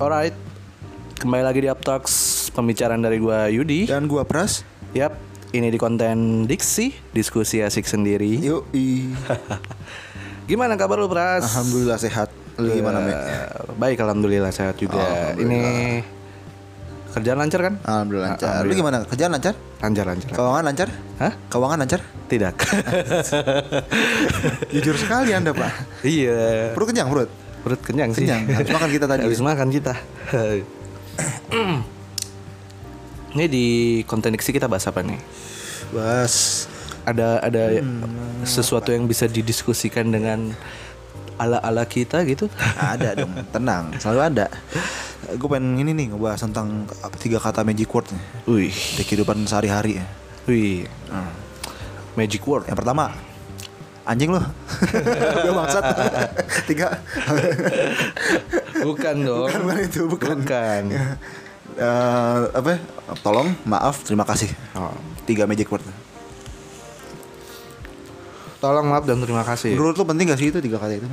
Alright, kembali lagi di Uptalks Pembicaraan dari gua Yudi Dan gua Pras. Yap, ini di konten Diksi Diskusi asik sendiri Yuk, Gimana kabar lu Pras? Alhamdulillah sehat. Lu gimana, Me? Eh, Baik, Alhamdulillah sehat juga Ini kerjaan lancar kan? Alhamdulillah lancar. Lu gimana? Kerjaan lancar? Lancar, lancar Keuangan lancar? Hah? Keuangan lancar? Tidak Jujur sekali Anda, Pak. Iya Perut kenyang, perut. Perut kenyang sih Kenyang. Habis makan kita tadi. Habis makan kita Ini di konten Diksi kita bahas apa nih? Bas. ada ada sesuatu yang bisa didiskusikan dengan ala-ala kita gitu. Ada dong, tenang. Selalu ada. Gue pengen ini nih ngebahas tentang apa, tiga kata magic word nih. Wih, Di kehidupan sehari-hari ya. wih. Magic word. Yang pertama, anjing lu. Gue bangsat. Tiga. Bukan dong. Bukan, bukan itu, bukan. Bukan. Eh, apa? ya? Tolong, maaf, terima kasih. Oh. Tiga magic word. Tolong maaf dan terima kasih. Menurut lu penting gak sih itu tiga kata itu?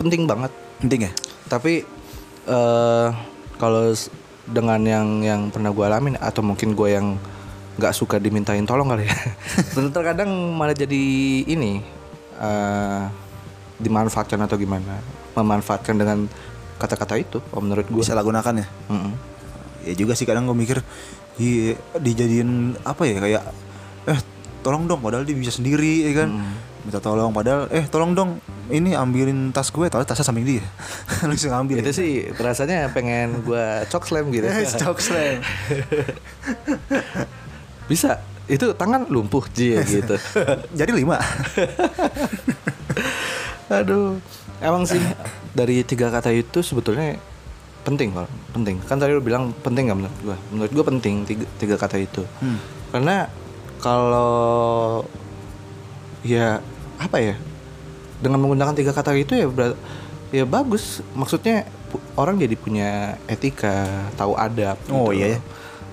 Penting banget. Penting ya? Tapi eh kalau dengan yang yang pernah gue alamin atau mungkin gue yang nggak suka dimintain tolong kali ya. Terkadang malah jadi ini eh dimanfaatkan atau gimana? Memanfaatkan dengan kata-kata itu. Kalau menurut gue. Bisa gunakan ya? Mm-mm. Ya juga sih kadang gue mikir iya, dijadiin apa ya kayak eh tolong dong padahal dia bisa sendiri ya kan minta tolong padahal eh tolong dong ini ambilin tas gue tahu tasnya samping dia langsung ambil Itu sih rasanya pengen gue cok slam gitu. Cok slam. Bisa. Itu tangan lumpuh dia gitu. jadi lima Aduh. Emang sih dari tiga kata itu sebetulnya penting kalau penting. Kan tadi lu bilang penting nggak menurut gua? Menurut gua penting tiga, tiga kata itu. Hmm. Karena kalau ya apa ya? Dengan menggunakan tiga kata itu ya ya bagus. Maksudnya orang jadi punya etika, tahu adab. Oh, gitu iya ya?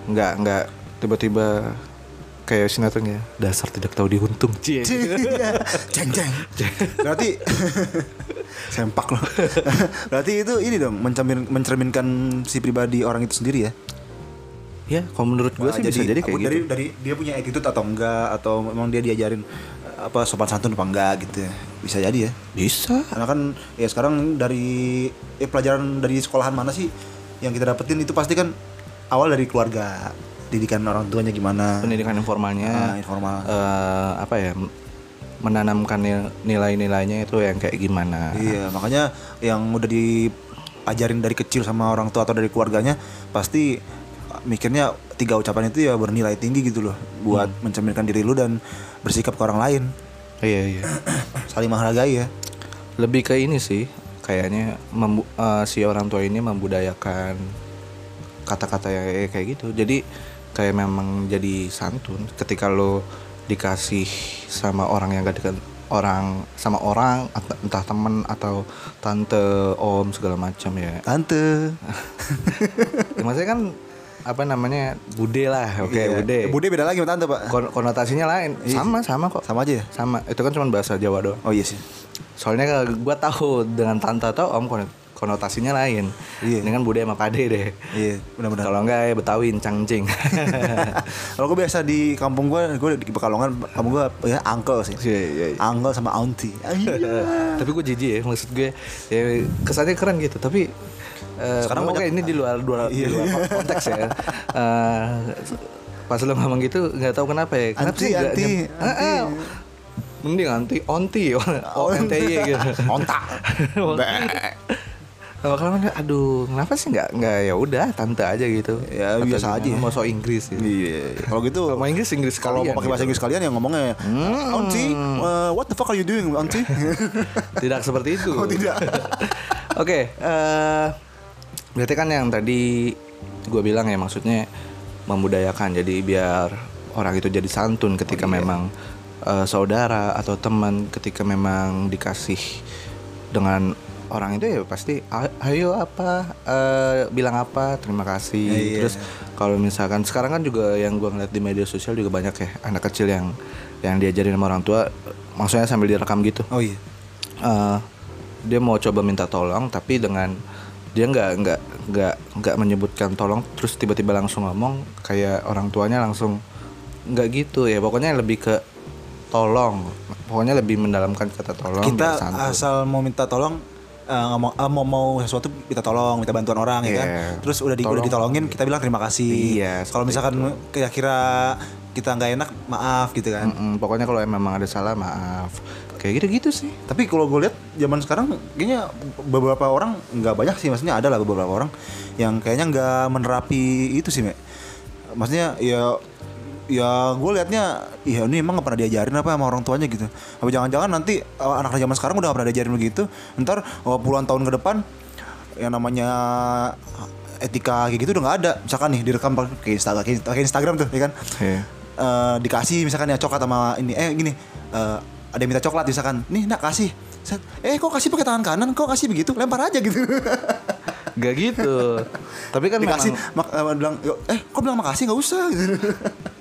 Nggak nggak tiba-tiba kayak sinetron ya dasar tidak tahu diuntung cie jeng jeng berarti sempak loh berarti itu ini dong mencermin, mencerminkan si pribadi orang itu sendiri ya Ya, kalau menurut gue Wah, sih bisa jadi kayak dari, gitu. dari dia punya attitude atau enggak atau memang dia diajarin eh, apa sopan santun apa enggak gitu ya. Bisa jadi ya. Bisa. Karena kan ya sekarang dari eh, pelajaran dari sekolahan mana sih yang kita dapetin itu pasti kan awal dari keluarga, didikan orang tuanya gimana. Pendidikan informalnya Ah, informal. eh, apa ya? menanamkan nil- nilai-nilainya itu yang kayak gimana. Iya, makanya yang udah diajarin dari kecil sama orang tua atau dari keluarganya pasti mikirnya tiga ucapan itu ya bernilai tinggi gitu loh buat mencerminkan diri lu dan bersikap ke orang lain. Iya, iya. Saling menghargai ya. Lebih ke ini sih, kayaknya membu- eh, si orang tua ini membudayakan kata-kata yang kayak gitu. Jadi kayak memang jadi santun ketika lo dikasih sama orang yang gak dekat orang sama orang ent- entah temen atau tante om segala macam ya Tante. Ya, maksudnya kan apa namanya bude lah oke Iya. bude Bude beda lagi sama tante, Pak. Kon- konotasinya lain Iya. sama sama kok Sama aja ya? sama itu kan cuma bahasa Jawa doang Oh iya sih. soalnya gua tahu dengan tante atau om konotasinya lain Iya. dengan bude sama pade deh Iya, benar-benar. kalau enggak ya betawi cangcing Kalau gue biasa di kampung gue, gue di Pekalongan, kampung gue ya uncle sih. Iya, iya, iya. Uncle sama auntie. Iya. tapi gue jijik ya maksud gue ya kesannya keren gitu tapi eh, Sekarang banyak- ini di luar luar, di Iya. luar konteks ya Eh, pas lo ngomong gitu nggak tahu kenapa ya kenapa Anti, sih anti, nyem- Ah, ah. mending anti onti o n t y gitu Ontak. Kalau kalian aduh, kenapa sih nggak nggak ya udah tante aja gitu? Ya, Atau biasa aja. Mau so Inggris ya. Iya. Kalau gitu Kalau mau Inggris Inggris kalau mau pakai bahasa gitu. Inggris kalian yang ngomongnya Auntie, uh, what the fuck are you doing, Auntie? Tidak seperti itu. Oh, tidak. Oke, eh berarti kan yang tadi gue bilang ya maksudnya membudayakan. Jadi biar orang itu jadi santun ketika Oh, iya. memang eh, saudara atau teman ketika memang dikasih dengan orang itu ya pasti "A- ayo apa eh, bilang apa terima kasih Iya. terus kalau misalkan sekarang kan juga yang gua ngeliat di media sosial juga banyak ya anak kecil yang yang diajarin sama orang tua maksudnya sambil direkam gitu Oh iya. Eh, dia mau coba minta tolong tapi dengan dia nggak nggak nggak nggak menyebutkan tolong terus tiba-tiba langsung ngomong kayak orang tuanya langsung nggak gitu ya pokoknya lebih ke tolong pokoknya lebih mendalamkan kata tolong kita asal mau minta tolong eh, ngomong eh, mau mau sesuatu minta tolong minta bantuan orang ya. Kan terus udah, di, udah Tolong. ditolongin kita bilang terima kasih. Iya, kalau misalkan kira-kira kita nggak enak maaf gitu kan. Mm-mm, pokoknya kalau memang ada salah maaf. Kayak gitu-gitu sih. Tapi kalau gue lihat zaman sekarang kayaknya beberapa orang nggak banyak sih maksudnya ada lah beberapa orang yang kayaknya nggak menerapi itu sih Mek. maksudnya ya ya gue liatnya ya ini emang nggak pernah diajarin apa sama orang tuanya gitu. Apa jangan-jangan nanti uh, anak zaman sekarang udah nggak pernah diajarin begitu ntar uh, puluhan tahun ke depan yang namanya etika kayak gitu udah nggak ada. Misalkan nih direkam pakai Instagram pakai Instagram tuh ya kan? Iya. Eh, dikasih misalkan ya coklat sama ini eh gini eh, ada yang minta coklat misalkan nih nak kasih. Eh kok kasih pakai tangan kanan? Kok kasih begitu? Lempar aja gitu. Gak gitu. Tapi kan dikasih memang mak- eh, bilang "Yo, eh kok bilang makasih? Nggak usah gitu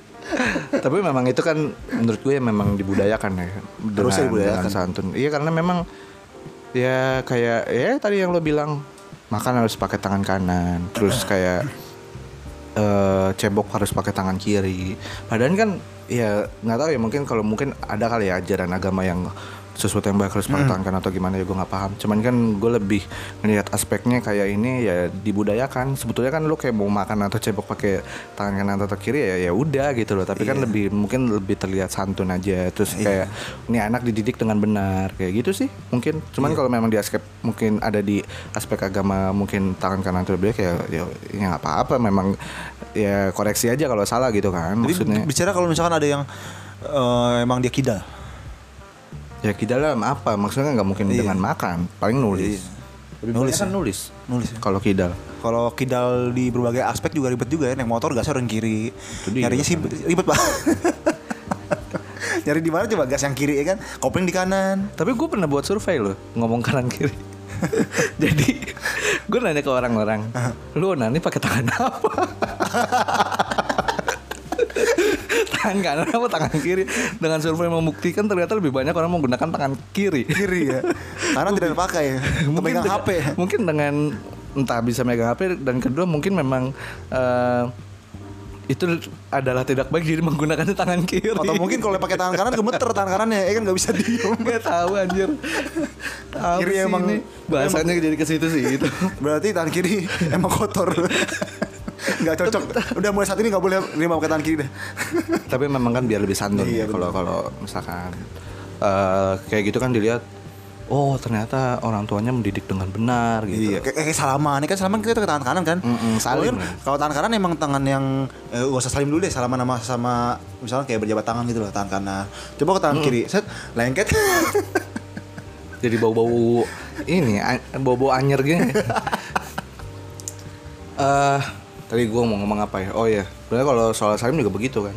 tapi memang itu kan menurut gue memang dibudayakan ya Harusnya dibudayakan. dengan santun iya karena memang ya kayak ya tadi yang lo bilang makan harus pakai tangan kanan terus kayak eh cebok harus pakai tangan kiri padahal kan ya nggak tahu ya mungkin kalau mungkin ada kali ya ajaran agama yang sesuatu yang baik harus tangan kanan atau gimana ya gue nggak paham. Cuman kan gue lebih ngelihat aspeknya kayak ini ya dibudayakan. Sebetulnya kan lo kayak mau makan atau cebok pakai tangan kanan atau kiri ya ya udah gitu loh. Tapi kan Iya. lebih mungkin lebih terlihat santun aja. Terus kayak ini anak dididik dengan benar. Kayak gitu sih mungkin. Cuman kalau memang di aspek mungkin ada di aspek agama mungkin tangan kanan atau kayak ya ya nggak apa-apa memang ya koreksi aja kalau salah gitu kan Jadi maksudnya. bicara kalau misalkan ada yang eh, emang dia kidal ya kita dalam apa? Maksudnya nggak mungkin Iya. dengan makan paling nulis. Lebih Nulis. nulis kan ya? nulis. Nulis. Ya? kalau kidal. Kalau kidal di berbagai aspek juga ribet juga ya naik motor gasnya orang kiri. Nyarinya sih ribet pak. Nyari di mana coba? Gas yang kiri ya kan? Kopling di kanan. Tapi gue pernah buat survei loh ngomong kanan kiri. Jadi gue nanya ke orang-orang, lu nanya pakai tangan apa? tangan kanan apa? Tangan kiri? Dengan survei membuktikan ternyata lebih banyak orang menggunakan tangan kiri. kiri ya. Kanan tidak dipakai ya. Megang dengan- HP Mungkin dengan entah bisa megang HP dan kedua mungkin memang eh, itu adalah tidak baik jadi menggunakan tangan kiri. atau mungkin kalau pakai tangan kanan gemeter tangan kanannya. Ya kan nggak bisa diem. Gak tahu anjir. Apa Kiri sih emang- ini? Bahasanya jadi ke situ sih itu berarti tangan kiri emang kotor nggak cocok udah mulai saat ini nggak boleh nerima pakai tangan kiri deh Tapi memang kan biar lebih santun Iya, ya Kalau kalau misalkan eh, Kayak gitu kan dilihat Oh ternyata orang tuanya mendidik dengan benar gitu Iya, kayak, kayak salaman, ini kan salaman kita ke tangan kanan kan. Mm-mm, salim. Kalau kan- Kalau tangan kanan emang tangan yang eh, gak usah salim dulu deh, salaman sama sama misalnya kayak berjabat tangan gitu loh, tangan kanan. Coba ke tangan kiri, set lengket. Jadi bau-bau Ini Bau-bau anyer gini Eh Tadi gue mau ngomong apa ya? Oh iya Sebenarnya kalau soal salim juga begitu kan.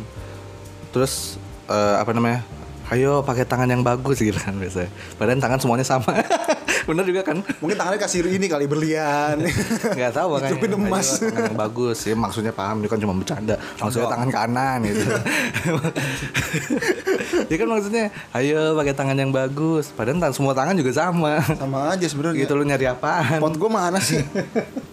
Terus eh, Apa namanya? Ayo pakai tangan yang bagus gitu kan biasanya. Padahal tangan semuanya sama. Bener juga kan? Mungkin tangannya kasih ini kali berlian. Gak tahu makanya. Ditutupin emas. Ayo, tangan yang bagus. Ya maksudnya paham dia kan cuma bercanda. Maksudnya tangan kanan gitu. Ya kan maksudnya ayo pakai tangan yang bagus. Padahal tan- semua tangan juga sama. Sama aja sebenarnya. gitu lu nyari apaan? Pot gue mana sih?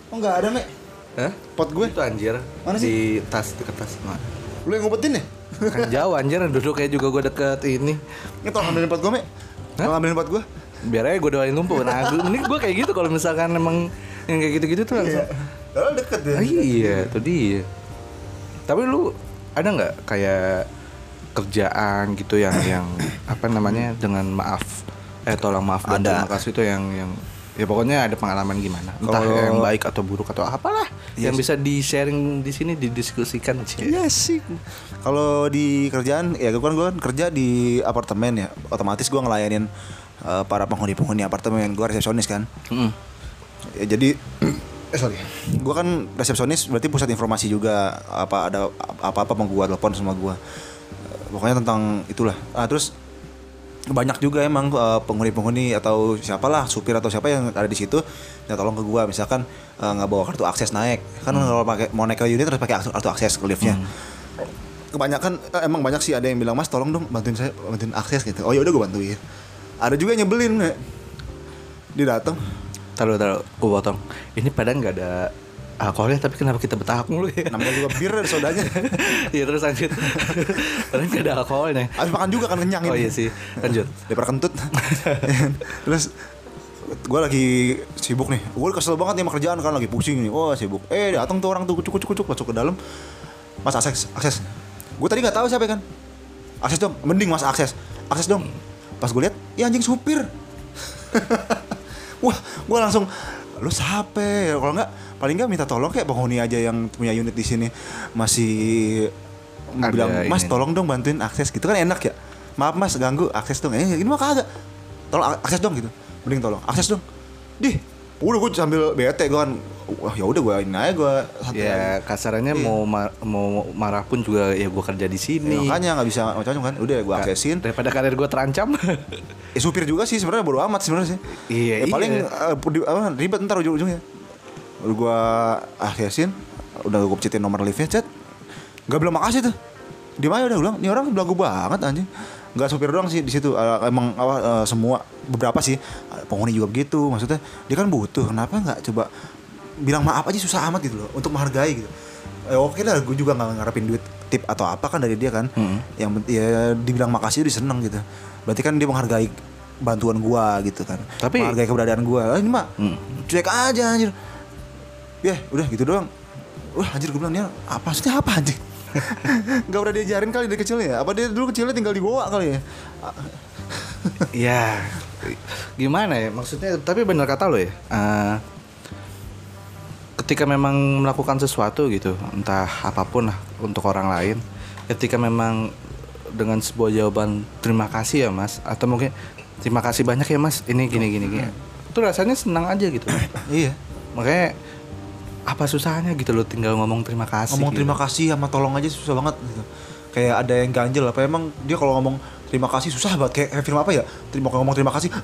Oh nggak ada mek. Hah? Pot gue. itu anjir Mana di tas deket tas nah, Lu yang ngumpetin ya? kan jauh anjir duduk kayak juga gue deket ini Ini tolong ambilin pot gue mek. Hah? Tolong ambilin pot gue. biar aja gue doain numpuk nah gue, ini gue kayak gitu kalau misalkan emang yang kayak gitu-gitu tuh langsung Kalau deket ya. Ah, iya, itu dia. Tapi lu ada nggak kayak kerjaan gitu yang yang apa namanya dengan maaf eh tolong maaf dan Ada. terima kasih itu yang yang ya pokoknya ada pengalaman gimana entah Kalau- yang baik atau buruk atau apalah Iya yang bisa di sharing di sini didiskusikan sih Iya sih. Kalau di kerjaan ya gue kan gue kan kerja di apartemen ya. Otomatis gue ngelayanin eh, para penghuni-penghuni apartemen. Gue resepsionis kan. Mm. Ya, jadi eh sorry. Gue kan resepsionis berarti pusat informasi juga apa ada apa-apa mau gue telepon sama gue. Pokoknya tentang itulah. Ah terus banyak juga emang eh, penghuni-penghuni atau siapalah supir atau siapa yang ada di situ ya tolong ke gua. Misalkan eh, nggak bawa kartu akses naik. Kan kalau pakai mau naik ke unit harus pakai kartu akses ke liftnya. Kebanyakan eh, emang banyak sih ada yang bilang mas tolong dong bantuin saya bantuin akses gitu. Oh ya udah gue bantuin. Ada juga yang nyebelin Nek. dia datang taruh taruh gue potong. Ini padahal nggak ada alkoholnya tapi kenapa kita betahak mulu ya? Namanya juga bir sodanya Iya terus lanjut. Padahal nggak ada alkoholnya. Habis makan juga kan kenyang Oh ini. iya sih. Lanjut. Daripada kentut. Terus gue lagi sibuk nih. Gue kesel banget nih sama kerjaan kan lagi pusing nih. Wah sibuk. Eh datang tuh orang tuh kucuk kucuk kucuk masuk ke dalam. Mas akses akses. Gue tadi nggak tahu siapa kan. Akses dong mending mas akses. Akses dong. Pas gue lihat ya anjing supir. Wah gue langsung lu siapa ya? Kalau nggak paling nggak minta tolong kayak penghuni aja yang punya unit di sini. Masih Ada bilang mas ini. tolong dong bantuin akses. Gitu kan enak ya. Maaf mas ganggu akses dong. Eh ini mah kagak. Tolong ak- akses dong gitu. Mending tolong akses dong. Dih udah gue sambil bete gue kan. Wah ya udah gue ini aja gue Ya aja. kasarannya Iya. mau ma- mau marah pun juga ya gue kerja di Ya, sini makanya nggak bisa macam-macam kan. Udah gue aksesin. Daripada karir gue terancam. Ya supir juga sih sebenarnya bodo amat sebenarnya sih. Iya, ya, paling iya. di- apa, ribet ntar ujung-ujungnya udah gue aksesin udah gue pencitin nomor liftnya chat. Nggak bilang makasih tuh. Di mana udah bilang ini orang belagu banget anjing. Nggak supir doang sih di situ. Eh, emang apa eh, semua beberapa sih. Eh, penghuni juga begitu maksudnya. Dia kan butuh kenapa nggak coba bilang maaf aja susah amat gitu loh untuk menghargai gitu. Eh, oke lah gue juga nggak ngarepin duit tip atau apa kan dari dia kan. Yang pent- ya dibilang makasih dia seneng gitu. Berarti kan dia menghargai bantuan gua gitu kan. Tapi- menghargai keberadaan gua. Ah, ini mah cuek aja anjir ya udah gitu doang. Wah anjir gue bilang dia apa sih? Apa anjir Gak pernah diajarin kali dari kecilnya ya? Apa dia dulu kecilnya tinggal di Goa kali ya? Ya Gimana ya? Maksudnya Tapi benar kata lo ya eh, Ketika memang melakukan sesuatu gitu Entah apa pun lah Untuk orang lain Ketika memang Dengan sebuah jawaban Terima kasih ya mas Atau mungkin Terima kasih banyak ya mas Ini gini gini gini Itu rasanya senang aja gitu. Iya. Makanya Apa susahnya gitu loh Tinggal ngomong terima kasih Ngomong gitu. terima kasih sama tolong aja susah banget gitu Kayak ada yang ganjel apa Emang dia kalau ngomong terima kasih susah banget Kayak, kayak film apa ya Terima ngomong terima kasih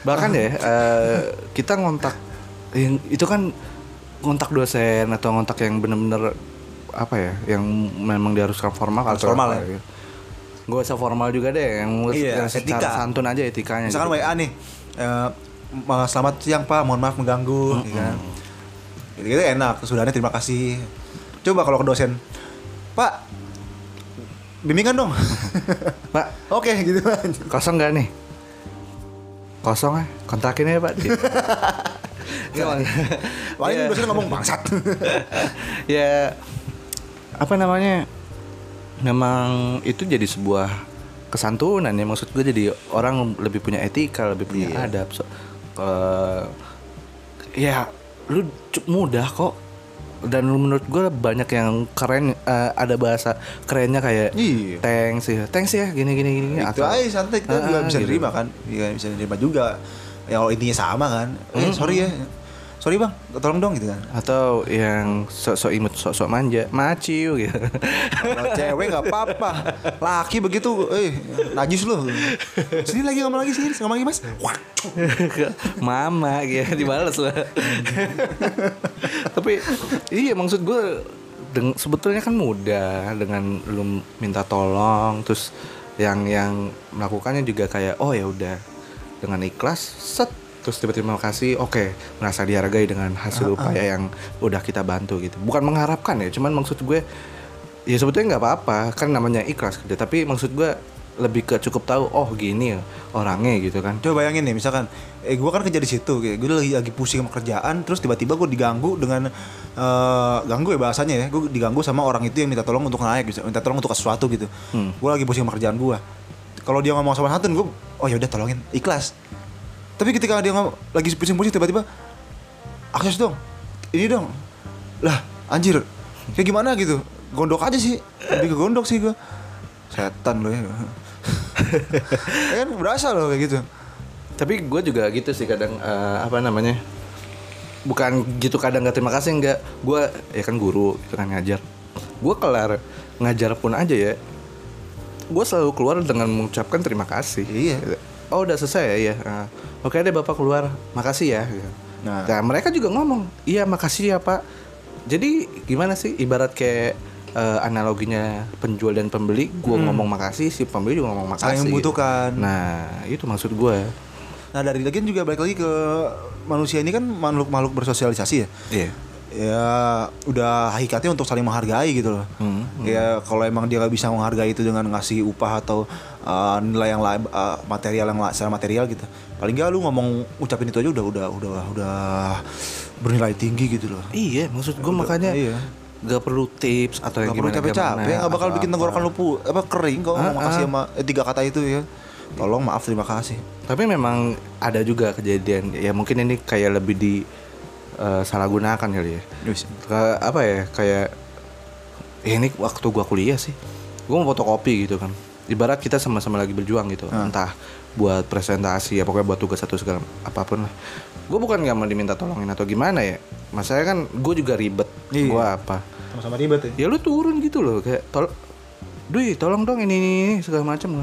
bahkan ya eh, kita ngontak yang itu kan ngontak dosen atau ngontak yang bener-bener apa ya yang memang diharuskan formal atau formal apa ya. Gak usah formal juga deh yang, Iya, yang secara etika. santun aja etikanya Misalkan gitu. WA nih ma- Selamat siang pak. Mohon maaf mengganggu gitu kan? Gitu-gitu enak. Sudahnya terima kasih. Coba kalau ke dosen. Pak Bimbingan dong. Pak. Oke gitu. Kosong nggak nih? Kosong ya kontakin ya pak. Gimana? Paling Ya. dosen ngomong bangsat. Ya apa namanya? Memang itu jadi sebuah kesantunan ya. Maksud gue jadi orang lebih punya etika lebih punya Iya. adab. So, eh, ya lu mudah kok. Dan menurut gue banyak yang keren eh, ada bahasa kerennya kayak Iya. thanks ya. Thanks ya gini gini gini Itu atau- aja santai. Kita Ah, juga bisa gitu. nerima kan. Iya bisa nerima juga. Ya kalau intinya sama kan. Eh sorry ya Sorry bang. Tolong dong gitu kan. Atau yang sok-sok imut sok-sok manja. Maciu gitu. Kalau cewek nggak apa-apa. Laki begitu Eh najis lu Sini lagi ngomong lagi sini Ngomong lagi mas. Mama gitu. Dibales lah. Tapi iya maksud gue deng- sebetulnya kan mudah dengan lu minta tolong. Terus yang yang melakukannya juga kayak oh ya udah. Dengan ikhlas set terus tiba-tiba terima kasih oke merasa dihargai dengan hasil upaya yang udah kita bantu gitu. Bukan mengharapkan ya cuman maksud gue ya sebetulnya nggak apa-apa kan namanya ikhlas kerja tapi maksud gue lebih ke cukup tahu oh gini ya orangnya gitu kan. Coba bayangin nih misalkan eh gue kan kerja di situ kayak gue lagi lagi pusing sama kerjaan terus tiba-tiba gue diganggu dengan eh ganggu ya bahasanya ya gue diganggu sama orang itu yang minta tolong untuk naik bisa minta tolong untuk sesuatu gitu. Hmm. gue lagi pusing sama kerjaan gue kalau dia ngomong sama santun gue oh ya udah tolongin ikhlas tapi ketika dia ngomong lagi pusing-pusing tiba-tiba akses dong. Ini dong. Lah anjir kayak gimana gitu? Gondok aja sih. Lebih ke gondok sih gue setan lo ya. Kan berasa loh kayak gitu. Tapi gue juga gitu sih kadang eh, apa namanya bukan gitu kadang nggak terima kasih nggak. Gue ya kan guru gitu kan ngajar. Gue kelar ngajar pun aja ya. Gue selalu keluar dengan mengucapkan terima kasih. Iya. Oh udah selesai ya iya Ah, oke deh bapak keluar makasih ya. Nah. nah mereka juga ngomong iya makasih ya pak jadi gimana sih ibarat kayak eh, analoginya penjual dan pembeli gue ngomong makasih si pembeli juga ngomong makasih Hmm. Saling gitu. membutuhkan. nah itu maksud gue Nah dari lagian juga balik lagi ke manusia ini kan makhluk-makhluk bersosialisasi ya. iya Ya udah hakikatnya untuk saling menghargai gitu loh. Hmm, Ya kalau emang dia nggak bisa menghargai itu dengan ngasih upah atau uh, nilai yang lain uh, material yang la- secara material gitu. Paling nggak lu ngomong ucapin itu aja udah udah udah udah bernilai tinggi gitu loh. iya maksud gue makanya iya. gak perlu tips atau yang Gak perlu gimana capek-capek, nggak bakal bikin tenggorokan lu pu- apa kering kok ngomong Ah, makasih ah. sama eh, tiga kata itu ya. Tolong maaf terima kasih. tapi memang ada juga kejadian ya mungkin ini kayak lebih di eh, salah gunakan kali ya Wis. Ke- apa ya kayak ya ini waktu gua kuliah sih gua mau fotokopi gitu kan ibarat kita sama-sama lagi berjuang gitu. Entah buat presentasi ya pokoknya buat tugas satu segala apa pun lah. Gue bukan nggak mau diminta tolongin atau gimana ya. Masalahnya kan gue juga ribet Iya. gua apa. Sama-sama ribet ya. ya lu turun gitu loh kayak tol Dui tolong dong ini ini, ini segala macam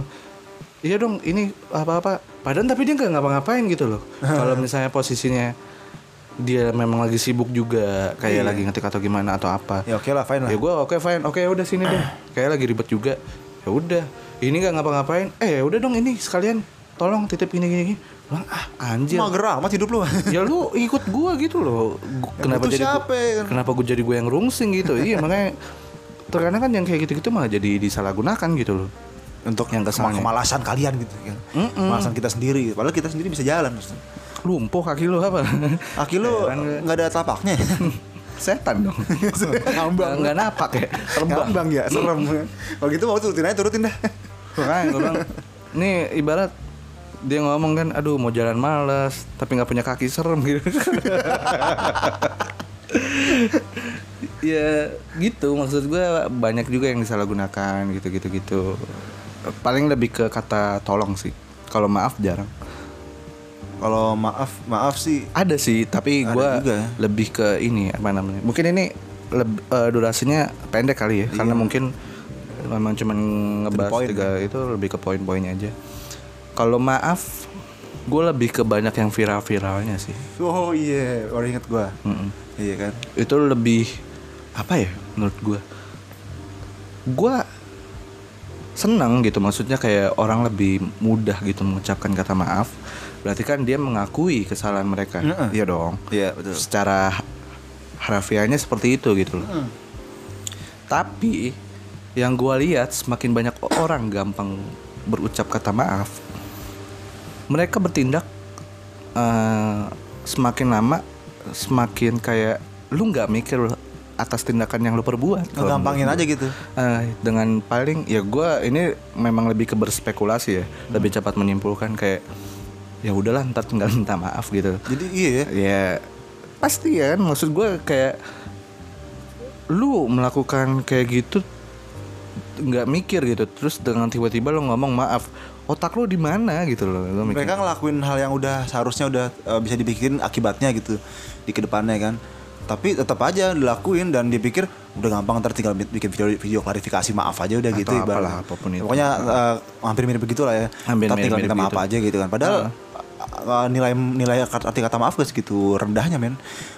iya dong ini apa apa padahal tapi dia nggak ngapa-ngapain gitu loh. Kalau misalnya posisinya dia memang lagi sibuk juga kayak lagi ngetik atau gimana atau apa. Ya oke lah, fine lah. ya gue oke fine. Oke udah sini deh. Kayak lagi ribet juga. Ya udah ini nggak ngapa-ngapain eh ya udah dong ini sekalian tolong titip ini gini gini ah anjir Mager amat hidup lu. ya lu ikut gua gitu loh Gu- kenapa jadi gua- siapa ya kan? kenapa gua jadi gua yang rungsing gitu iya makanya terkadang kan yang kayak gitu-gitu malah jadi disalahgunakan gitu loh Untuk Yang kesannya. kemalasan kalian gitu kan. Mm-mm. Kemalasan kita sendiri. Padahal kita sendiri bisa jalan. lumpuh kaki lu apa Kaki lu gua. nggak ada telapaknya. setan dong Ngambang. nggak napak ya terbang ya, serem. Kalau gitu mau turutin aja turutin dah. Makanya gua bilang nih ibarat dia ngomong kan aduh mau jalan malas tapi nggak punya kaki serem gitu. Ya gitu. Maksud gue banyak juga yang disalahgunakan gitu gitu gitu. Paling lebih ke kata tolong sih. Kalau maaf jarang. Kalau maaf, maaf sih. Ada sih tapi gue ya. lebih ke ini apa namanya mungkin ini leb- eh, durasinya pendek kali ya karena mungkin memang cuman ngebahas point, tiga itu lebih ke poin-poinnya aja. Kalau maaf gue lebih ke banyak yang viral-viralnya sih. Oh iya, baru inget gua. Mm-mm. Iya kan. itu lebih apa ya menurut gue gue senang gitu. Maksudnya kayak orang lebih mudah gitu mengucapkan kata maaf. Berarti kan dia mengakui kesalahan mereka. Heeh. iya dong. Iya, betul. secara harafiahnya seperti itu gitu loh. Tapi yang gue lihat semakin banyak orang gampang berucap kata maaf. Mereka bertindak eh, semakin lama semakin kayak lu nggak mikir atas tindakan yang lu perbuat. Gampangin aja gitu. Eh, dengan paling ya gue ini memang lebih ke berspekulasi ya. Lebih cepat menyimpulkan kayak ya udahlah ntar tinggal minta maaf gitu. Jadi iya ya. ya pasti ya kan. Maksud gue kayak lu melakukan kayak gitu nggak mikir gitu terus dengan tiba-tiba lu ngomong maaf otak lu di mana gitu loh Gua mikir. Mereka ngelakuin hal yang udah seharusnya udah eh, bisa dipikirin akibatnya gitu di ke depannya kan. Tapi tetap aja dilakuin dan dipikir udah gampang ntar tinggal bi- bikin video, video klarifikasi maaf aja udah Atau gitu apalah, apa pun itu. Pokoknya eh, hampir mirip begitulah ya. Hampir Ntar tinggal minta maaf gitu. aja gitu kan. Padahal eh, nilai nilai arti kata maaf gak segitu rendahnya men.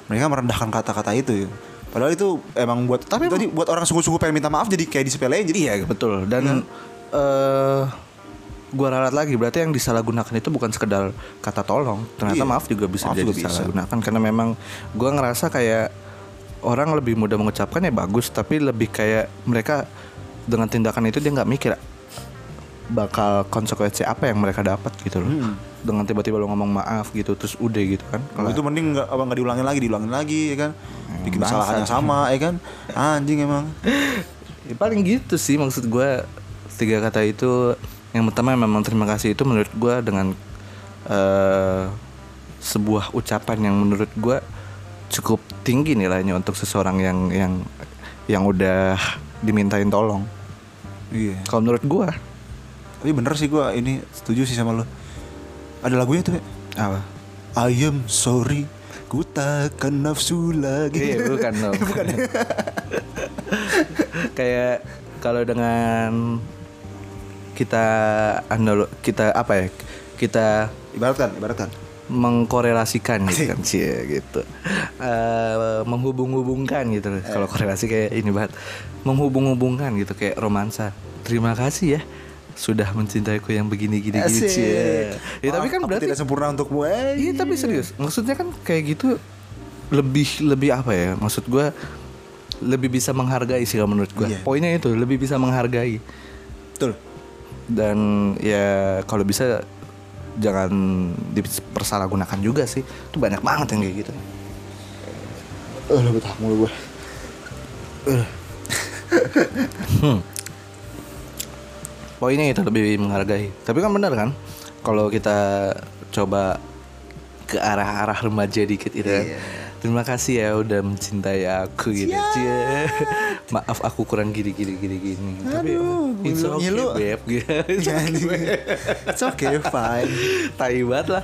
Mereka merendahkan kata-kata itu. ya. Padahal itu emang buat tapi tadi buat orang sungguh-sungguh pengen minta maaf jadi kayak disepelein jadi iya betul. Dan eh gua ralat lagi. Berarti yang disalahgunakan itu bukan sekedar kata tolong. Ternyata Iya. maaf juga bisa Maaf jadi juga bisa. disalahgunakan. Karena memang gua ngerasa kayak orang lebih mudah mengucapkan ya bagus. Tapi lebih kayak mereka dengan tindakan itu dia nggak mikir bakal konsekuensi apa yang mereka dapat gitu loh. Hmm. Dengan tiba-tiba lo ngomong maaf gitu terus udah gitu kan Kalau itu mending nggak apa nggak diulangin lagi, diulangin lagi ya kan. Bikin bangsat. kesalahan yang sama ya kan. Anjing emang. Ya, paling gitu sih maksud gue tiga kata itu yang pertama memang terima kasih itu menurut gue dengan eh sebuah ucapan yang menurut gue cukup tinggi nilainya untuk seseorang yang yang yang udah dimintain tolong Iya. kalau menurut gue Tapi bener sih gua ini setuju sih sama lo. Ada lagunya tuh ya. apa? I am sorry, ku takkan nafsu lagi. iya bukan dong kayak kalau dengan kita analo kita apa ya kita Ibaratkan, ibaratkan. mengkorelasikan gitu kan sih gitu. Eh, menghubung-hubungkan gitu loh. kalau korelasi kayak ini banget. Menghubung-hubungkan gitu kayak romansa. Terima kasih ya sudah mencintaiku yang begini gini gini Asik. cie. ya tapi kan berarti tidak sempurna untukmu. Eh. Iya tapi serius, maksudnya kan kayak gitu lebih lebih apa ya? Maksud gua lebih bisa menghargai sih kalau menurut gua. Iya. Poinnya itu lebih bisa menghargai Betul. dan ya kalau bisa jangan dipersalahgunakan juga sih. Itu banyak banget yang kayak gitu. Eh, lu betah mulu gue. Poinnya itu lebih menghargai. Tapi kan benar kan? Kalau kita coba ke arah-arah remaja dikit itu kan. Iya. Terima kasih ya udah mencintai aku gitu. Cie. Maaf aku kurang gini gini gini gini. Tapi it's gue okay, ngilu. beb gitu. It's okay, fine. Tai banget lah.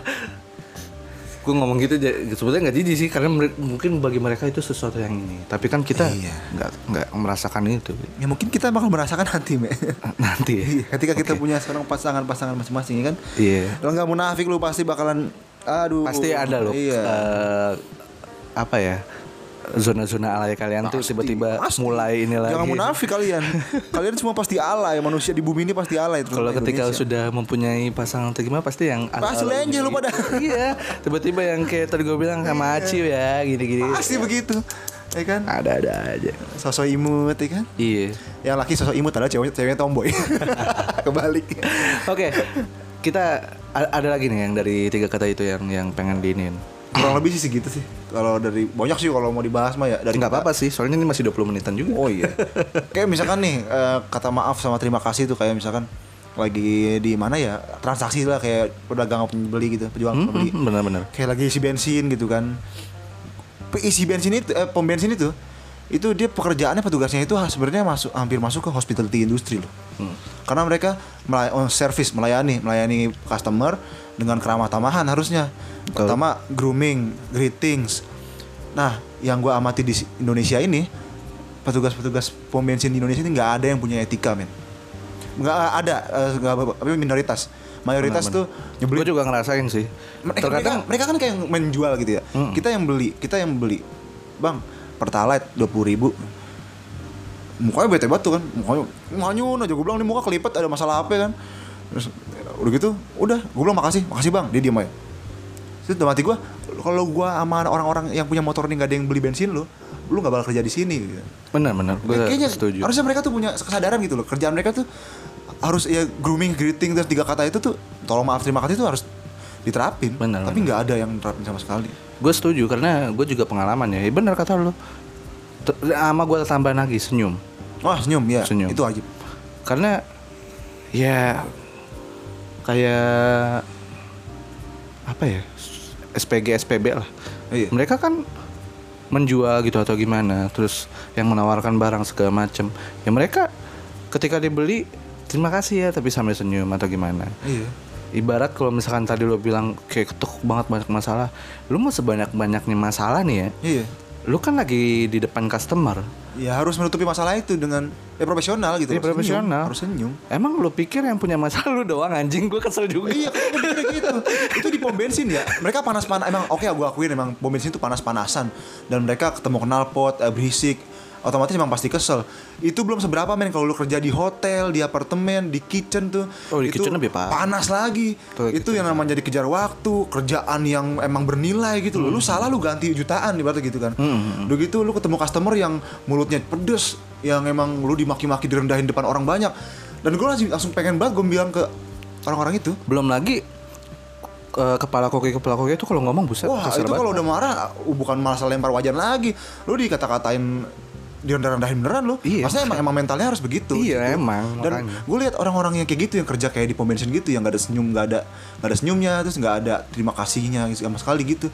Gue ngomong gitu sebetulnya nggak jijik sih karena mungkin bagi mereka itu sesuatu yang ini. Tapi kan kita Iya. nggak nggak merasakan itu Ya mungkin kita bakal merasakan nanti, Me. nanti. ya. Iya, Ketika kita Oke. punya sekarang pasangan-pasangan masing-masing ya kan. Iya. Kalau nggak munafik lu pasti bakalan aduh. pasti ada loh Iya. eh, apa ya zona-zona alay kalian tuh tiba-tiba mulai ini lagi Jangan munafik kalian. kalian semua pasti alay, manusia di bumi ini pasti alay kalau ketika Indonesia. sudah mempunyai pasangan atau gimana pasti yang Pasti lenje lu pada. iya tiba-tiba yang kayak tadi gue bilang sama Aci ya gini-gini pasti begitu. Ya kan? ada-ada aja Sosok imut ya kan? iya Yang laki sosok imut adalah cewek ceweknya tomboy. Kebalik. oke kita a- ada lagi nih yang dari tiga kata itu yang yang pengen diinin Kurang lebih sih segitu sih. Kalau dari banyak sih kalau mau dibahas mah ya dari nggak apa-apa sih soalnya ini masih 20 menitan juga Oh iya. kayak misalkan nih eh, kata maaf sama terima kasih tuh kayak misalkan lagi di mana ya transaksi lah kayak pedagang pembeli gitu penjual Hmm, pembeli hmm, benar-benar kayak lagi isi bensin gitu kan isi bensin itu eh, pom bensin itu itu dia pekerjaannya petugasnya itu sebenarnya masuk hampir masuk ke hospitality industry loh Hmm. karena mereka melay- oh, service melayani melayani customer dengan keramah tamahan harusnya Betul. pertama grooming greetings nah yang gue amati di si- Indonesia ini petugas-petugas pom bensin di Indonesia ini nggak ada yang punya etika men nggak ada eh, nggak apa- tapi minoritas mayoritas Benar, tuh nyebelin gue juga ngerasain sih mereka, terkadang mereka, mereka kan kayak menjual gitu ya. Kita yang beli, kita yang beli. Bang, Pertalite dua puluh ribu. Mukanya bete banget tuh kan. Mukanya nganyun aja. Gue bilang nih muka kelipet ada masalah apa kan. Terus udah gitu, udah. Gue bilang makasih, makasih bang. Dia diem aja. Terus dalam hati gue, kalau gue sama orang-orang yang punya motor ini gak ada yang beli bensin lo, lu gak bakal kerja di sini. Gitu. benar-benar gue Kayaknya setuju harusnya mereka tuh punya kesadaran gitu loh. Kerjaan mereka tuh harus ya grooming, greeting terus tiga kata itu tuh tolong maaf terima kasih itu harus diterapin. Benar, Tapi benar. nggak ada yang terapin sama sekali. gue setuju karena gue juga pengalaman ya, ya benar kata lu T- sama gue tambahan lagi senyum Wah senyum ya, Senyum. itu wajib. karena ya kayak apa ya SPG SPB lah Iya. mereka kan menjual gitu atau gimana terus yang menawarkan barang segala macem ya mereka ketika dibeli terima kasih ya tapi sambil senyum atau gimana Iya. ibarat kalau misalkan tadi lo bilang kayak ketuk banget banyak masalah lu mau sebanyak banyaknya masalah nih ya Iya. Lu kan lagi di depan customer Ya harus menutupi masalah itu dengan ya profesional gitu. Iya, Harus senyum. profesional. Harus senyum. emang lu pikir yang punya masalah lu doang anjing gue kesel juga iya, gitu. itu di pom bensin ya. Mereka panas-panas. Emang oke, gue akuin emang pom bensin itu panas-panasan. Dan mereka ketemu knalpot, eh, berisik. Otomatis emang pasti kesel. Itu belum seberapa men kalau lu kerja di hotel, di apartemen, di kitchen tuh. Oh, di itu kitchen lebih parah. Panas lagi. Tuh, itu kitchen yang namanya jadi kejar waktu, kerjaan yang emang bernilai gitu loh. Lu Hmm. salah lu ganti jutaan ibaratnya gitu kan. Udah gitu lu ketemu customer yang mulutnya pedes, yang emang lu dimaki-maki direndahin depan orang banyak. Dan gue langsung, langsung pengen banget gue bilang ke orang-orang itu, belum lagi eh, kepala koki kepala koki itu kalau ngomong buset Wah itu kalau udah marah uh, bukan masalah lempar wajan lagi. Lu dikata-katain direndah-rendahin beneran lu. Iya. Maksudnya emang, emang mentalnya harus begitu. Iya, gitu. emang, Dan gue lihat orang-orang yang kayak gitu yang kerja kayak di pom bensin gitu yang gak ada senyum, gak ada gak ada senyumnya, terus gak ada terima kasihnya sama sekali gitu.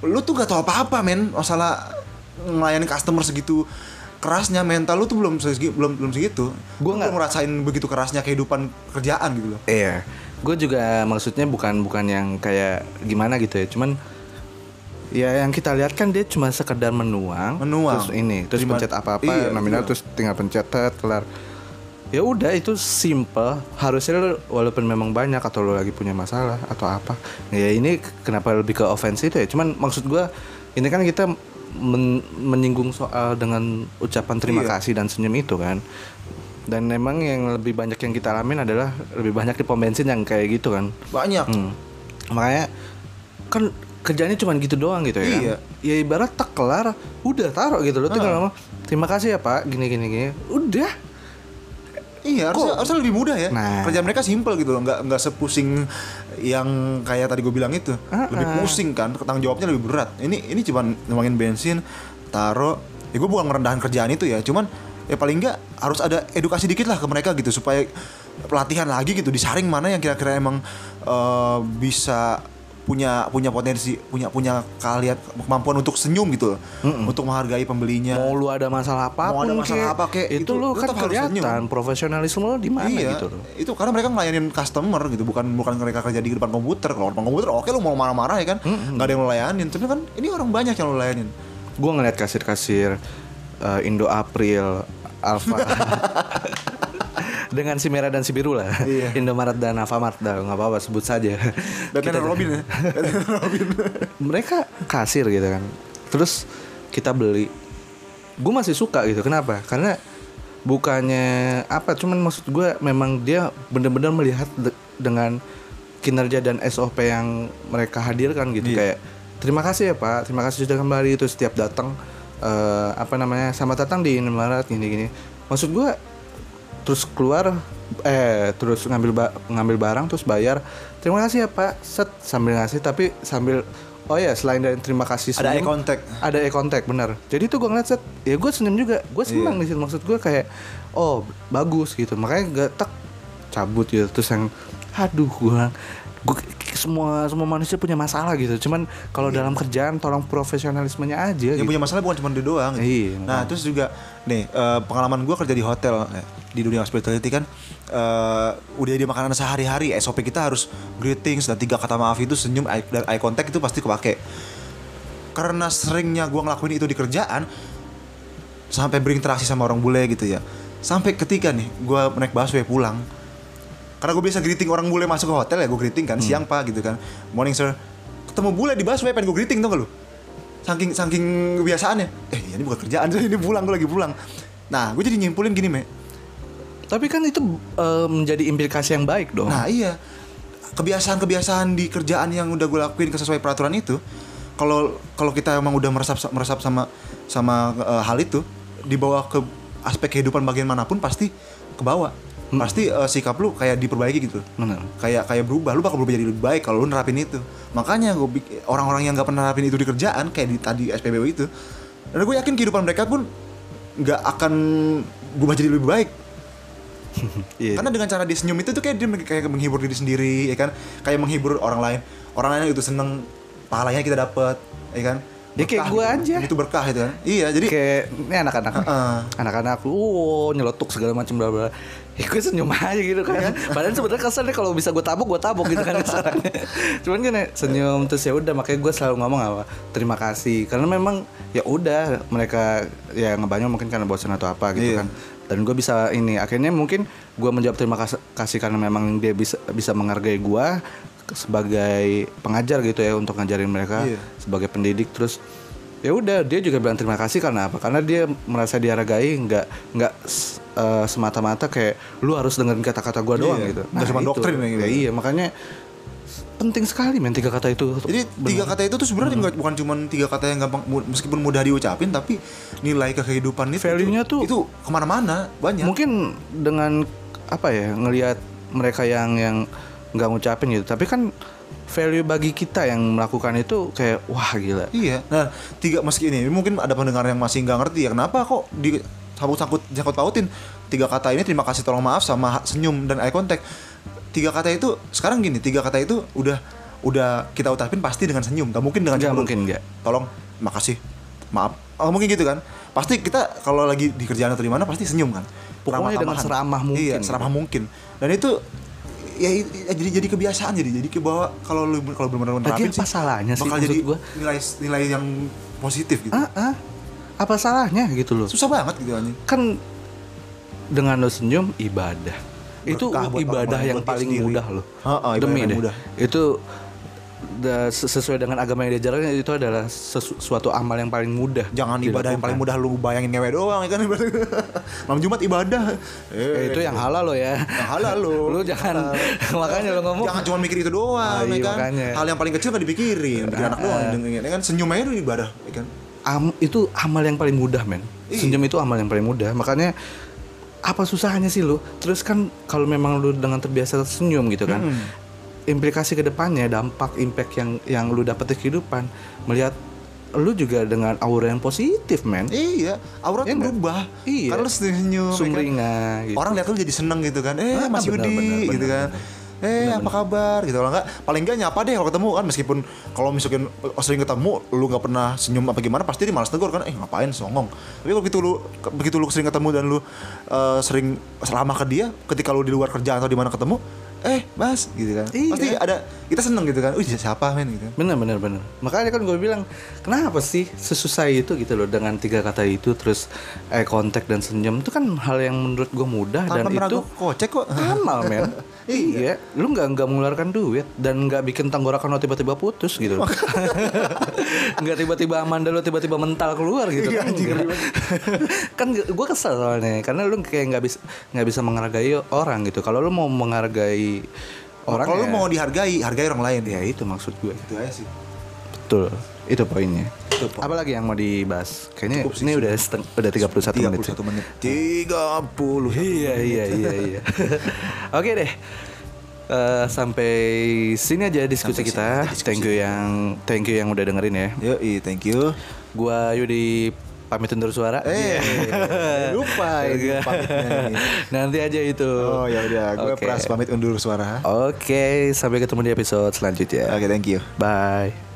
Lu tuh gak tau apa-apa men masalah melayani customer segitu kerasnya mental lu tuh belum segi, belum belum segitu. Lu nggak- ngerasain begitu kerasnya kehidupan kerjaan gitu loh. Iya, gue juga maksudnya bukan bukan yang kayak gimana gitu ya, cuman ya yang kita lihat kan dia cuma sekedar menuang, Menuang. terus ini, terus pencet apa apa iya, nominal, betul. terus tinggal pencet tet, kelar. ya udah itu simple harusnya lu, walaupun memang banyak atau lo lagi punya masalah atau apa ya ini kenapa lebih ke offense itu ya cuman maksud gua ini kan kita men- menyinggung soal dengan ucapan terima Iya. kasih dan senyum itu kan dan memang yang lebih banyak yang kita alamin adalah lebih banyak di pom bensin yang kayak gitu kan banyak Hmm. Makanya kan kerjanya cuma gitu doang gitu ya. Iya. kan? Ya ibarat tak kelar, udah taruh gitu loh. Tinggal ngomong, terima kasih ya Pak, gini gini gini. Udah. Iya, harusnya, harusnya lebih mudah ya. Nah. Kerjaan mereka simple gitu loh, nggak nggak sepusing yang kayak tadi gue bilang itu. Ah, Lebih ah. pusing kan, tanggung jawabnya lebih berat. Ini ini cuma nuangin bensin, taruh. Ya gue bukan merendahan kerjaan itu ya, cuman ya paling nggak harus ada edukasi dikit lah ke mereka gitu supaya pelatihan lagi gitu disaring mana yang kira-kira emang eh, bisa punya punya potensi punya punya kalian kemampuan untuk senyum gitu loh untuk menghargai pembelinya Mau lu ada masalah apa pun, ada masalah kek, apa, kek, itu, itu lu kan kelihatan profesionalisme lu di mana iya, gitu loh. itu karena mereka ngelayanin customer gitu, bukan bukan mereka kerja di depan komputer. Kalau depan komputer, oke lu mau marah-marah ya kan, nggak ada yang lo layanin. Tapi kan ini orang banyak yang lo layanin. Gue ngeliat kasir-kasir eh, Indo April, Alfa. dengan si merah dan si biru lah. Iya. Indomaret dan Alfamart dah nggak apa-apa sebut saja. Dan Robin ya. Robin. mereka kasir gitu kan. Terus kita beli. Gue masih suka gitu kenapa? Karena bukannya apa cuman maksud gue memang dia benar-benar melihat de- dengan kinerja dan SOP yang mereka hadirkan gitu. Iya. kayak terima kasih ya pak. Terima kasih sudah kembali. Itu setiap datang eh, apa namanya sama datang di Indomaret gini-gini. Maksud gue terus keluar eh terus ngambil ba- ngambil barang terus bayar. Terima kasih ya pak. Set sambil ngasih tapi sambil oh ya selain dari terima kasih Ada eye senyum, contact. ada eye contact bener jadi tuh gue ngeliat set ya gue senyum juga. Gue senang di situ. Maksud gue kayak oh bagus gitu. Makanya gak tak cabut gitu. Terus yang aduh gue gue semua semua manusia punya masalah gitu. Cuman kalau dalam kerjaan tolong profesionalismenya aja Yang gitu. punya masalah bukan cuma dia doang. gitu. Iya, Nah terus juga nih eh, pengalaman gue kerja di hotel di dunia hospitality kan eh, udah di makanan sehari-hari. SOP kita harus greetings dan tiga kata maaf itu senyum eye, dan eye contact itu pasti kepake. Karena seringnya gue ngelakuin itu di kerjaan sampai berinteraksi sama orang bule gitu ya. Sampai ketika nih gue naik busway pulang karena gue biasa greeting orang bule masuk ke hotel ya gue greeting kan siang pak gitu kan. Morning sir. Ketemu bule di busway pengen gue greeting tuh gak lu? Saking saking kebiasaannya. Eh ini bukan kerjaan ini pulang gue lagi pulang. Nah gue jadi nyimpulin gini me tapi kan itu eh, menjadi implikasi yang baik dong. Nah iya. Kebiasaan-kebiasaan di kerjaan yang udah gue lakuin sesuai peraturan itu kalau kalau kita emang udah meresap meresap sama sama eh, hal itu dibawa ke aspek kehidupan bagian mana pun pasti ke bawah pasti eh, sikap lu kayak diperbaiki gitu. Bener. kayak kayak berubah. Lu bakal berubah jadi lebih baik kalau lu nerapin itu. Makanya gue orang-orang yang nggak pernah nerapin itu di kerjaan kayak di tadi SPBU itu dan gue yakin kehidupan mereka pun nggak akan berubah jadi lebih baik Iya. karena dengan cara dia senyum itu tuh kayak dia kayak menghibur diri sendiri ya kan? Kayak menghibur orang lain. Orang lain itu seneng pahalanya kita dapat ya kan? Ya kayak gua gitu. aja. itu berkah itu kan? Iya jadi kayak ini anak-anak. Heeh. anak-anak wow nyeletuk segala macam bla bla ya gue senyum aja gitu kan. Padahal sebenarnya kasar deh kalau bisa gue tabuk gue tabuk gitu kan. Cuman kan ya, senyum terus ya udah makanya gue selalu ngomong apa terima kasih. Karena memang ya udah mereka ya ngebanyol mungkin karena bosan atau apa gitu Iya. kan dan gue bisa ini akhirnya mungkin gue menjawab terima kas- kasih karena memang dia bisa bisa menghargai gue sebagai pengajar gitu ya untuk ngajarin mereka Iya. sebagai pendidik. Terus ya udah dia juga bilang terima kasih karena apa? Karena dia merasa dihargai nggak nggak eh, semata-mata kayak lu harus dengerin kata-kata gua doang Iya, gitu. Nggak cuma doktrin ya gitu. Ya iya makanya penting sekali men tiga kata itu Jadi tiga kata itu tuh sebenarnya nggak- bukan cuma tiga kata yang gampang meskipun mudah diucapin tapi nilai kehidupan itu Value-nya tuh- itu ke mana-mana banyak. mungkin dengan apa ya ngelihat mereka yang yang nggak ngucapin gitu tapi kan value bagi kita yang melakukan itu kayak wah gila Iya. Nah tiga meski ini mungkin ada pendengar yang masih nggak ngerti ya kenapa kok di sangkut sangkut sangkut pautin tiga kata ini terima kasih tolong maaf sama senyum dan eye contact. Tiga kata itu sekarang gini tiga kata itu udah udah kita ucapin pasti dengan senyum. Gak mungkin dengan cemburu. mungkin, nggak. Tolong makasih maaf. Oh, mungkin gitu kan. Pasti kita kalau lagi di kerjaan atau di mana pasti senyum kan. Pokoknya dengan seramah mungkin Iya, seramah mungkin. Dan itu ya, ya jadi jadi kebiasaan jadi jadi ke bawah kalau lu kalau benar-benar Lagian nerapin apa salahnya sih, bakal maksud jadi gua? nilai nilai yang positif gitu ah, ah. apa salahnya gitu loh susah banget gitu anjing kan dengan lo senyum ibadah. Itu ibadah yang paling sendiri. mudah loh. Ha-ha, ibadah Demi deh. mudah. Itu da- ses- sesuai dengan agama yang diajarkan itu adalah sesu- suatu amal yang paling mudah. Jangan ibadah yang paling dilakukan. mudah lu bayangin ngewe doang ya kan Malam Jumat ibadah. Eh, itu yang halal lo ya. Yang halal lo. Lu jangan makanya lo ngomong Jangan cuma mikir itu doang Ah, ya kan. makanya. Hal yang paling kecil kan dipikirin, bikin anak doang ya kan senyum aja lu ibadah ya kan. am, itu amal yang paling mudah men Iya. senyum itu amal yang paling mudah makanya apa susahnya sih lo terus kan kalau memang lu dengan terbiasa senyum gitu kan Hmm. implikasi ke depannya dampak impact yang yang lu dapat di kehidupan melihat lu juga dengan aura yang positif men Iya, Iya tuh nggak? berubah. Iya. Karena lu senyum. ya kan? sumringah gitu. Orang lihat lu jadi seneng gitu kan. Eh, Ah, Mas Yudi gitu kan. Eh, apa kabar? Gitu. Kalau enggak paling enggak nyapa deh kalau ketemu kan. Meskipun kalau misalkan sering ketemu lu nggak pernah senyum apa gimana pasti dia malas tegur kan eh ngapain songong? Tapi kalau begitu lu begitu lu sering ketemu dan lu eh, sering selama ke dia ketika lu di luar kerjaan atau di mana ketemu eh mas gitu kan. Iya. pasti ada kita seneng gitu kan uh siapa men gitu Bener bener bener. Makanya kan gue bilang kenapa sih sesusah itu gitu loh dengan tiga kata itu terus eye contact dan senyum itu kan hal yang menurut gue mudah dan tanpa pernah itu kocek kok amal men. iya. Lu nggak nggak mengeluarkan duit dan nggak bikin tenggorokan lo tiba-tiba putus gitu. Nggak tiba-tiba Amanda lo tiba-tiba mental keluar gitu Iya, kan. Nggak. kan gue kesel soalnya karena lu kayak nggak bisa nggak bisa menghargai orang gitu. Kalau lu mau menghargai orang kalau lu ya- mau dihargai hargai orang lain ya itu maksud gue. itu aja sih Betul. Itu poinnya. Itu poin. Apa lagi yang mau dibahas? Kayaknya Cukup sih, ini udah seteng- udah 31, menit. sih. 31 menit 30 Iya iya iya iya. Oke deh. Eh, sampai sini aja diskusi Sampai kita. sini diskusi. Thank you yang thank you yang udah dengerin ya. Yoi, thank you. Gua Yudi pamit undur suara. Eh, Iya. lupa ini pamitnya. Nanti aja itu. Oh ya udah, gue Oke. Pras pamit undur suara. Oke, sampai ketemu di episode selanjutnya. Oke, thank you. Bye.